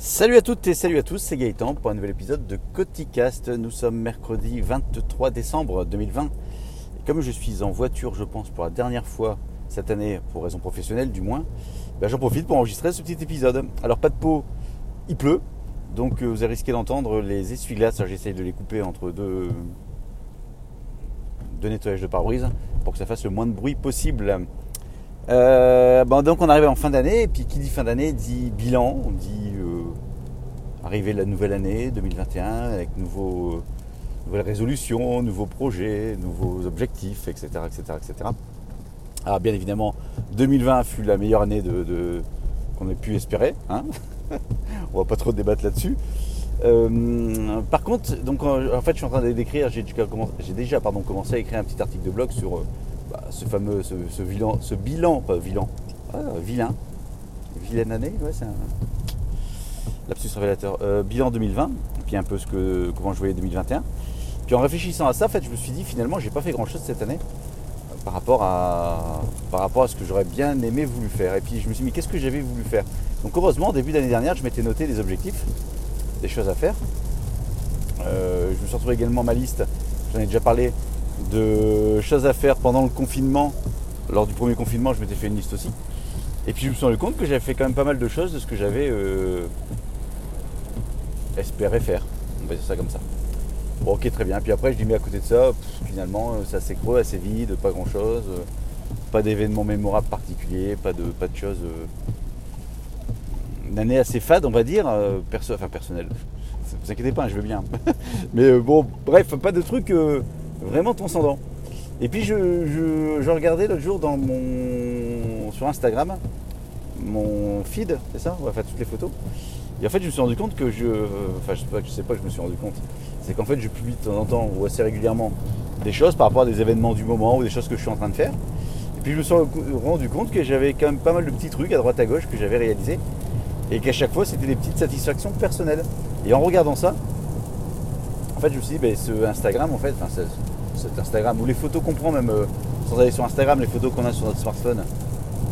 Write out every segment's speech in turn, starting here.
Salut à toutes et salut à tous, c'est Gaëtan pour un nouvel épisode de Coticast. Nous sommes mercredi 23 décembre 2020. Et comme je suis en voiture, je pense, pour la dernière fois cette année, pour raison professionnelle du moins, ben, j'en profite pour enregistrer ce petit épisode. Alors pas de peau, il pleut, donc euh, vous avez risqué d'entendre les essuie-glaces. J'essaye de les couper entre deux, nettoyages de pare-brise pour que ça fasse le moins de bruit possible. Euh, bon, donc on arrive en fin d'année, et puis qui dit fin d'année dit bilan, on dit arrivée de la nouvelle année 2021 avec nouveaux, nouvelles résolutions, nouveaux projets, nouveaux objectifs, etc. etc., etc. Alors bien évidemment, 2020 fut la meilleure année de, qu'on ait pu espérer. Hein on va pas trop débattre là-dessus. Euh, par contre, donc en fait, je suis en train d'écrire, j'ai déjà pardon, commencé à écrire un petit article de blog sur euh, bah, ce fameux, ce, bilan, ce bilan, pas bilan, ah, vilain, vilaine année, ouais, c'est un lapsus révélateur. Euh, bilan 2020, et puis un peu ce que, comment je voyais 2021. Puis en réfléchissant à ça, en fait, je me suis dit finalement, j'ai pas fait grand-chose cette année par rapport à, par rapport à ce que j'aurais bien aimé voulu faire. Et puis je me suis dit, qu'est-ce que j'avais voulu faire? Donc heureusement, début d'année dernière, je m'étais noté des objectifs, des choses à faire. Euh, je me suis retrouvé également ma liste, j'en ai déjà parlé, de choses à faire pendant le confinement. Lors du premier confinement, je m'étais fait une liste aussi. Et puis je me suis rendu compte que j'avais fait quand même pas mal de choses de ce que j'avais euh, espéré faire. On va dire ça comme ça. Bon, ok, très bien. Puis après, je dis, mais à côté de ça, finalement, c'est assez creux, assez vide, pas grand chose. Euh, pas d'événements mémorables particuliers, pas de, choses. Euh, une année assez fade, on va dire, perso enfin personnel. Ne vous inquiétez pas, je veux bien. mais bon, bref, pas de trucs vraiment transcendant. Et puis je, regardais l'autre jour dans mon, sur Instagram mon feed, c'est ça Enfin toutes les photos. Et en fait je me suis rendu compte que je. Enfin je sais pas, je sais pas je me suis rendu compte. C'est qu'en fait je publie de temps en temps ou assez régulièrement des choses par rapport à des événements du moment ou des choses que je suis en train de faire. Et puis je me suis rendu compte que j'avais quand même pas mal de petits trucs à droite à gauche que j'avais réalisés. Et qu'à chaque fois c'était des petites satisfactions personnelles. Et en regardant ça, en fait, je me suis dit, ben, ce Instagram, en fait, enfin, cet Instagram, ou les photos qu'on prend, même euh, sans aller sur Instagram, les photos qu'on a sur notre smartphone,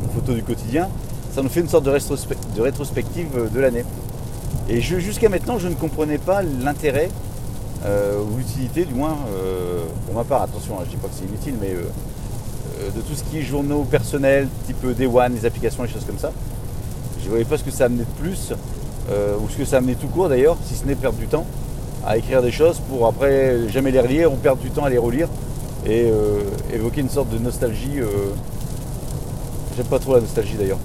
les photos du quotidien, ça nous fait une sorte de, rétrospective euh, de l'année. Et jusqu'à maintenant, je ne comprenais pas l'intérêt euh, ou l'utilité, du moins, pour ma part, attention, hein, je ne dis pas que c'est inutile, mais de tout ce qui est journaux personnels, type Day One, les applications, les choses comme ça. Je ne voyais pas ce que ça amenait de plus, ou ce que ça amenait tout court d'ailleurs, si ce n'est perdre du temps à écrire des choses pour après jamais les relire ou perdre du temps à les relire et euh, évoquer une sorte de nostalgie. Euh, j'aime pas trop la nostalgie d'ailleurs.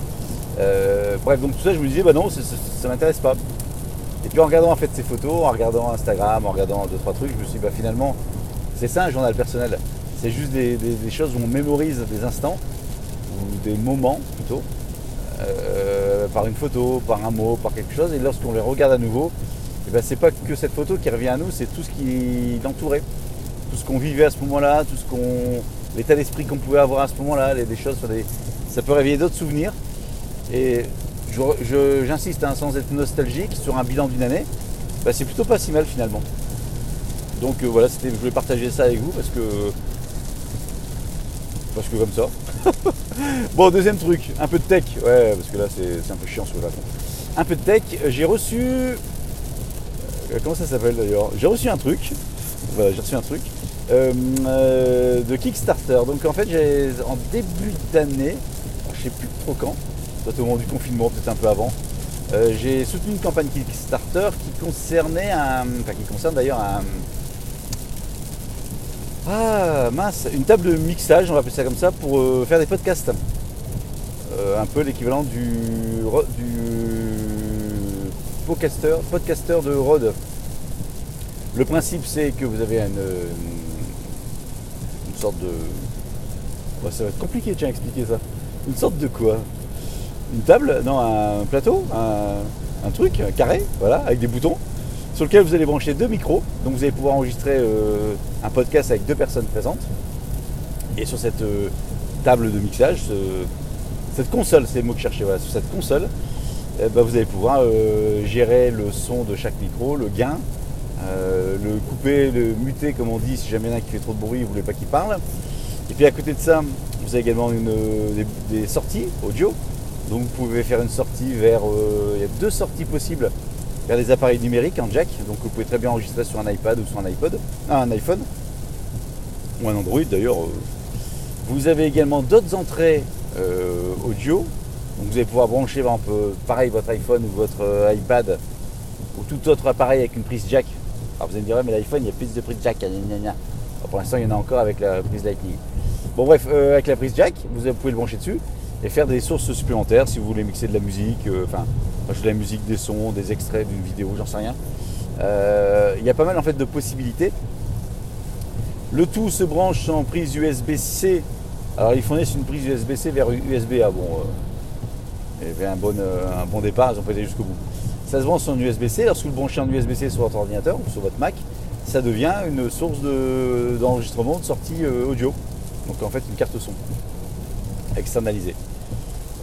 Euh, bref, donc tout ça, je me disais, bah non, ça, ça, m'intéresse pas. Et puis en regardant en fait ces photos, en regardant Instagram, en regardant deux trois trucs, je me suis dit, bah finalement, c'est ça un journal personnel. C'est juste des, choses où on mémorise des instants ou des moments plutôt. par une photo, par un mot, par quelque chose, et lorsqu'on les regarde à nouveau, eh ben, c'est pas que cette photo qui revient à nous, c'est tout ce qui l'entourait. Tout ce qu'on vivait à ce moment-là, tout ce qu'on. l'état d'esprit qu'on pouvait avoir à ce moment-là, des choses, ça peut réveiller d'autres souvenirs. Et j'insiste, hein, sans être nostalgique, sur un bilan d'une année, bah, c'est plutôt pas si mal finalement. Donc euh, voilà, je voulais partager ça avec vous parce que. Parce que comme ça. bon, deuxième truc, un peu de tech. Ouais, parce que là c'est un peu chiant sur le Japon. Un peu de tech. J'ai reçu euh, comment ça s'appelle d'ailleurs? J'ai reçu un truc. Voilà, j'ai reçu un truc. Euh, de Kickstarter. Donc en fait, j'ai en début d'année, je sais plus trop quand, peut-être au moment du confinement, peut-être un peu avant, j'ai soutenu une campagne Kickstarter qui concernait un. Enfin, qui concerne d'ailleurs un. Ah mince, une table de mixage, on va appeler ça comme ça, pour faire des podcasts. un peu l'équivalent du, du podcaster, podcaster de Rode. Le principe c'est que vous avez une, une sorte de... ça va être compliqué tiens expliquer ça. Une sorte de quoi? Une table Non, un plateau un, truc, un carré, voilà, avec des boutons, sur lequel vous allez brancher deux micros. Donc vous allez pouvoir enregistrer euh, un podcast avec deux personnes présentes. Et sur cette euh, table de mixage, cette console, c'est le mot que je cherchais, voilà, sur cette console, eh ben, vous allez pouvoir euh, gérer le son de chaque micro, le gain, le couper, le muter comme on dit si jamais il y en a qui fait trop de bruit, vous ne voulez pas qu'il parle. Et puis à côté de ça, vous avez également des, sorties audio, Donc vous pouvez faire une sortie vers. euh, il y a deux sorties possibles vers des appareils numériques en jack. Donc vous pouvez très bien enregistrer sur un iPad ou sur un iPod, ah, un iPhone ou un Android d'ailleurs. euh. Vous avez également d'autres entrées euh, audio. Donc vous allez pouvoir brancher par exemple, pareil votre iPhone ou votre iPad ou tout autre appareil avec une prise jack. Alors vous allez me dire, mais l'iPhone il y a plus de prise jack. pour l'instant il y en a encore avec la prise Lightning. Bon bref, avec la prise jack, vous pouvez le brancher dessus et faire des sources supplémentaires si vous voulez mixer de la musique, euh, enfin de la musique, des sons, des extraits d'une vidéo, j'en sais rien. Euh, Il y a pas mal en fait de possibilités. Le tout se branche en prise USB-C. Alors ils fournissent une prise USB-C vers USB-A. Bon, euh, il un bon, un bon départ, ils ont pas été jusqu'au bout. Ça se branche en USB-C. Lorsque vous le branchez en USB-C sur votre ordinateur ou sur votre Mac, ça devient une source de- d'enregistrement de, sortie audio. Donc en fait une carte son externalisée.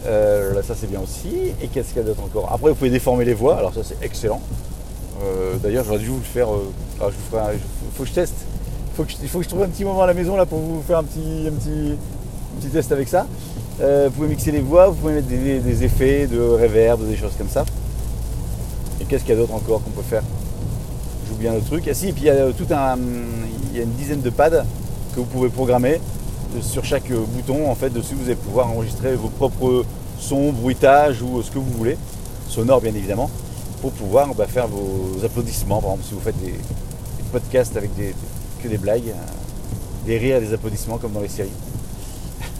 Euh, là ça c'est bien aussi. Et qu'est-ce qu'il y a d'autre encore Après vous pouvez déformer les voix, alors ça c'est excellent. Euh, D'ailleurs j'aurais dû vous le faire. euh, alors, je vous ferai un- faut que je teste. Faut que je- faut que je trouve un petit moment à la maison là pour vous faire un petit, un petit, un petit test avec ça. Euh, vous pouvez mixer les voix, vous pouvez mettre des, effets de reverb, des choses comme ça. Et qu'est-ce qu'il y a d'autre encore qu'on peut faire? J'oublie un autre truc. Ah si, et puis il y a tout un, il y a une dizaine de pads que vous pouvez programmer sur chaque euh, bouton. En fait, dessus vous allez pouvoir enregistrer vos propres sons, bruitages ou ce que vous voulez, sonore bien évidemment, pour pouvoir bah, faire vos applaudissements. Par exemple, si vous faites des, podcasts avec des, que des blagues, euh, des rires, des applaudissements comme dans les séries.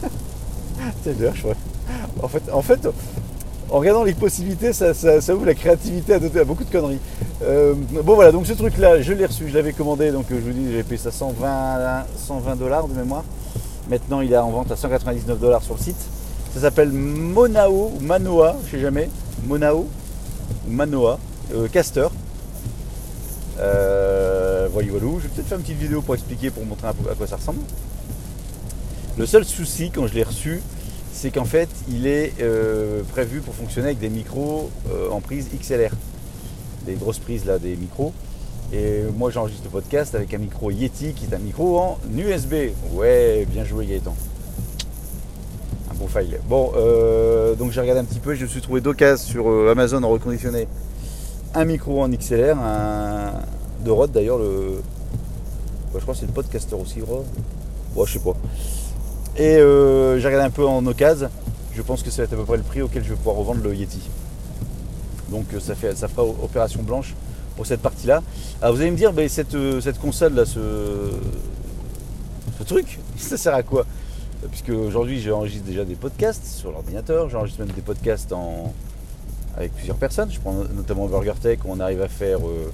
C'est d'ailleurs, je crois. En fait, en fait, en regardant les possibilités, ça, ouvre la créativité à, d'autres- à beaucoup de conneries. Euh, bon voilà, donc ce truc-là, je l'ai reçu, je l'avais commandé, donc euh, je vous dis, j'ai payé ça 120, 120 dollars de mémoire. Maintenant, il est en vente à 199 dollars sur le site. Ça s'appelle Monao ou Manoa, je sais jamais. Monao ou Manoa, euh, Caster. Euh, voilà, voilà. Je vais peut-être faire une petite vidéo pour expliquer, pour montrer à quoi ça ressemble. Le seul souci quand je l'ai reçu, c'est qu'en fait, il est euh, prévu pour fonctionner avec des micros euh, en prise XLR. Des grosses prises là, des micros. Et moi, j'enregistre le podcast avec un micro Yeti qui est un micro en USB. Ouais, bien joué Gaëtan. Un bon file. Bon, euh, donc j'ai regardé un petit peu, je me suis trouvé d'occasion sur euh, Amazon en reconditionné un micro en XLR, un de Rode d'ailleurs, le. je crois que c'est le podcaster aussi, Rode. Bon, je sais pas. Et euh, j'ai regardé un peu en occasion. Je pense que ça va être à peu près le prix auquel je vais pouvoir revendre le Yeti. Donc euh, ça, fait, ça fera opération blanche pour cette partie-là. Alors vous allez me dire, ben, cette, euh, cette console là, ce, ce truc, ça sert à quoi? Puisque aujourd'hui j'enregistre déjà des podcasts sur l'ordinateur, j'enregistre même des podcasts en, avec plusieurs personnes. Je prends notamment Burger Tech où on arrive à faire euh,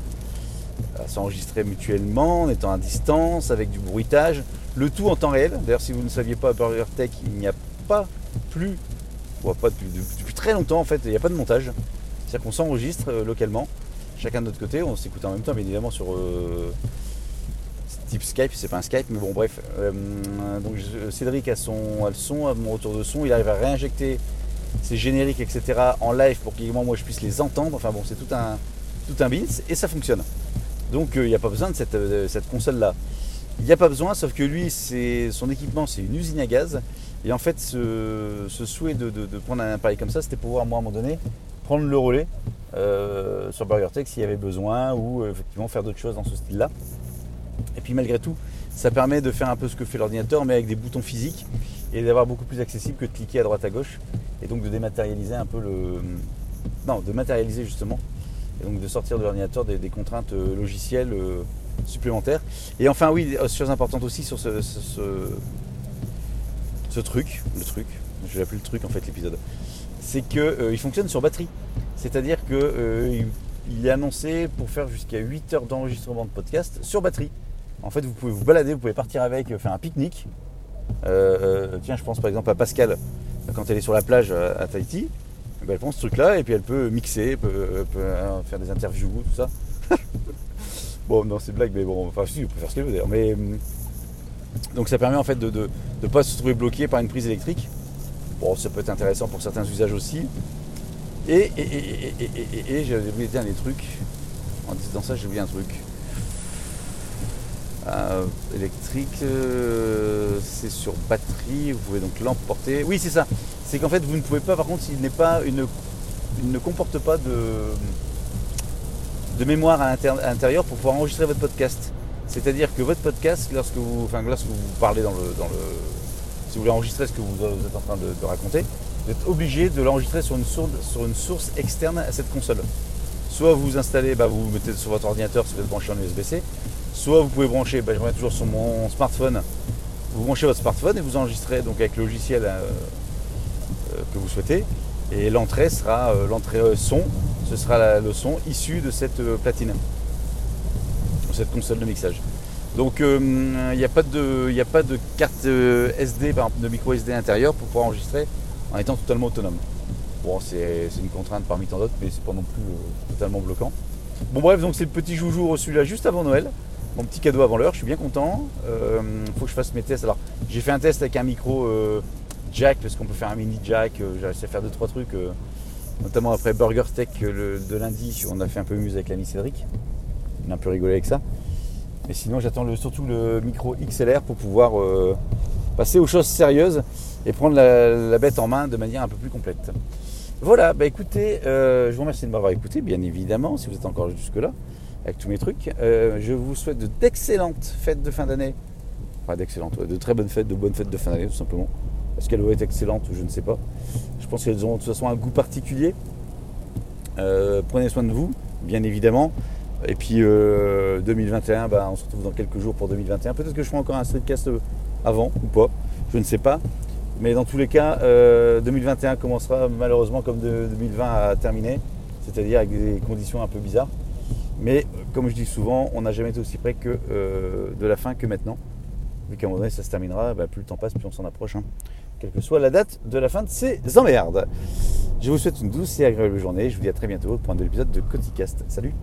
à s'enregistrer mutuellement en étant à distance avec du bruitage, le tout en temps réel. D'ailleurs, si vous ne saviez pas, Burger Tech, il n'y a pas plus, ou pas depuis, depuis très longtemps en fait, il n'y a pas de montage. C'est-à-dire qu'on s'enregistre euh, localement, chacun de notre côté, on s'écoute en même temps, bien évidemment sur euh, type Skype, c'est pas un Skype, mais bon, bref. Euh, donc Cédric a, son, le son, mon retour de son, il arrive à réinjecter ses génériques, etc. en live pour qu'également moi je puisse les entendre. Enfin bon, c'est tout un, tout un et ça fonctionne. Donc euh, il n'y a pas besoin de cette, cette console-là. Il n'y a pas besoin, sauf que lui, son équipement, c'est une usine à gaz. Et en fait, ce, souhait de, de- prendre un appareil comme ça, c'était pouvoir, moi, à un moment donné, prendre le relais euh, sur BurgerTech s'il y avait besoin ou euh, effectivement faire d'autres choses dans ce style-là. Et puis malgré tout, ça permet de faire un peu ce que fait l'ordinateur, mais avec des boutons physiques et d'avoir beaucoup plus accessible que de cliquer à droite à gauche et donc de dématérialiser un peu le. Non, de matérialiser justement et donc de sortir de l'ordinateur des, contraintes euh, logicielles supplémentaires. Et enfin, oui, chose importante aussi sur ce, truc, le truc, je vais l'appeler le truc en fait l'épisode, c'est qu'il fonctionne sur batterie. C'est-à-dire qu'il il est annoncé pour faire jusqu'à 8 heures d'enregistrement de podcast sur batterie. En fait, vous pouvez vous balader, vous pouvez partir avec, euh, faire un pique-nique. Euh, euh, tiens, je pense par exemple à Pascal, quand elle est sur la plage à, Tahiti, eh ben, elle prend ce truc-là et puis elle peut mixer, peut, euh, faire des interviews, tout ça. bon, non, c'est blague, mais bon, enfin, si, faire ce qu'elle veut d'ailleurs. Mais, hum, donc ça permet en fait de ne pas se trouver bloqué par une prise électrique. Bon, ça peut être intéressant pour certains usages aussi. Et, et, oublié dire des trucs. En disant ça, j'ai oublié un truc. Euh, électrique, euh, c'est sur batterie, vous pouvez donc l'emporter. Oui, c'est ça. c'est qu'en fait vous ne pouvez pas, par contre, il n'est pas il ne comporte pas de, de mémoire à l'intérieur pour pouvoir enregistrer votre podcast. C'est-à-dire que votre podcast, lorsque vous, enfin, lorsque vous parlez dans le, dans le, si vous voulez enregistrer ce que vous, êtes en train de, raconter, vous êtes obligé de l'enregistrer sur une, source, externe à cette console. Soit vous installez, bah, vous, vous mettez sur votre ordinateur si vous êtes branché en USB-C, soit vous pouvez brancher, bah, je reviens toujours sur mon smartphone, vous branchez votre smartphone et vous enregistrez donc avec le logiciel euh, euh, que vous souhaitez. Et l'entrée sera euh, l'entrée son, ce sera le son issu de cette platine, de cette console de mixage. Donc il n'y a, a pas de carte SD, de micro SD intérieur pour pouvoir enregistrer en étant totalement autonome. Bon, c'est une contrainte parmi tant d'autres, mais c'est pas non plus totalement bloquant. Bon bref, donc c'est le petit joujou reçu là juste avant Noël mon petit cadeau avant l'heure, je suis bien content. Il euh, faut que je fasse mes tests. Alors j'ai fait un test avec un micro euh, jack, parce qu'on peut faire un mini jack, euh, j'ai réussi à faire deux trois trucs, notamment après Burger Steak de lundi, on a fait un peu muse avec l'ami Cédric. On a un peu rigolé avec ça. Et sinon j'attends surtout le micro XLR pour pouvoir passer aux choses sérieuses et prendre la, bête en main de manière un peu plus complète. Voilà, bah écoutez, je vous remercie de m'avoir écouté, bien évidemment, si vous êtes encore jusque là avec tous mes trucs. Euh, je vous souhaite d'excellentes fêtes de fin d'année. Enfin, d'excellentes, de très bonnes fêtes, de bonnes fêtes de fin d'année, tout simplement. Est-ce qu'elles vont être excellentes Je ne sais pas. Je pense qu'elles auront de toute façon un goût particulier. Euh, prenez soin de vous, bien évidemment. Et puis 2021, euh, bah, on se retrouve dans quelques jours pour 2021. Peut-être que je ferai encore un streetcast avant ou pas, je ne sais pas. Mais dans tous les cas, 2021 commencera malheureusement comme 2020 a terminé, c'est-à-dire avec des conditions un peu bizarres. Mais comme je dis souvent, on n'a jamais été aussi près que euh, de la fin que maintenant. Vu qu'à un moment donné, ça se terminera, bah, plus le temps passe, plus on s'en approche. Hein. Quelle que soit la date de la fin de ces emmerdes. Je vous souhaite une douce et agréable journée. Je vous dis à très bientôt pour un nouvel épisode de Coticast. Salut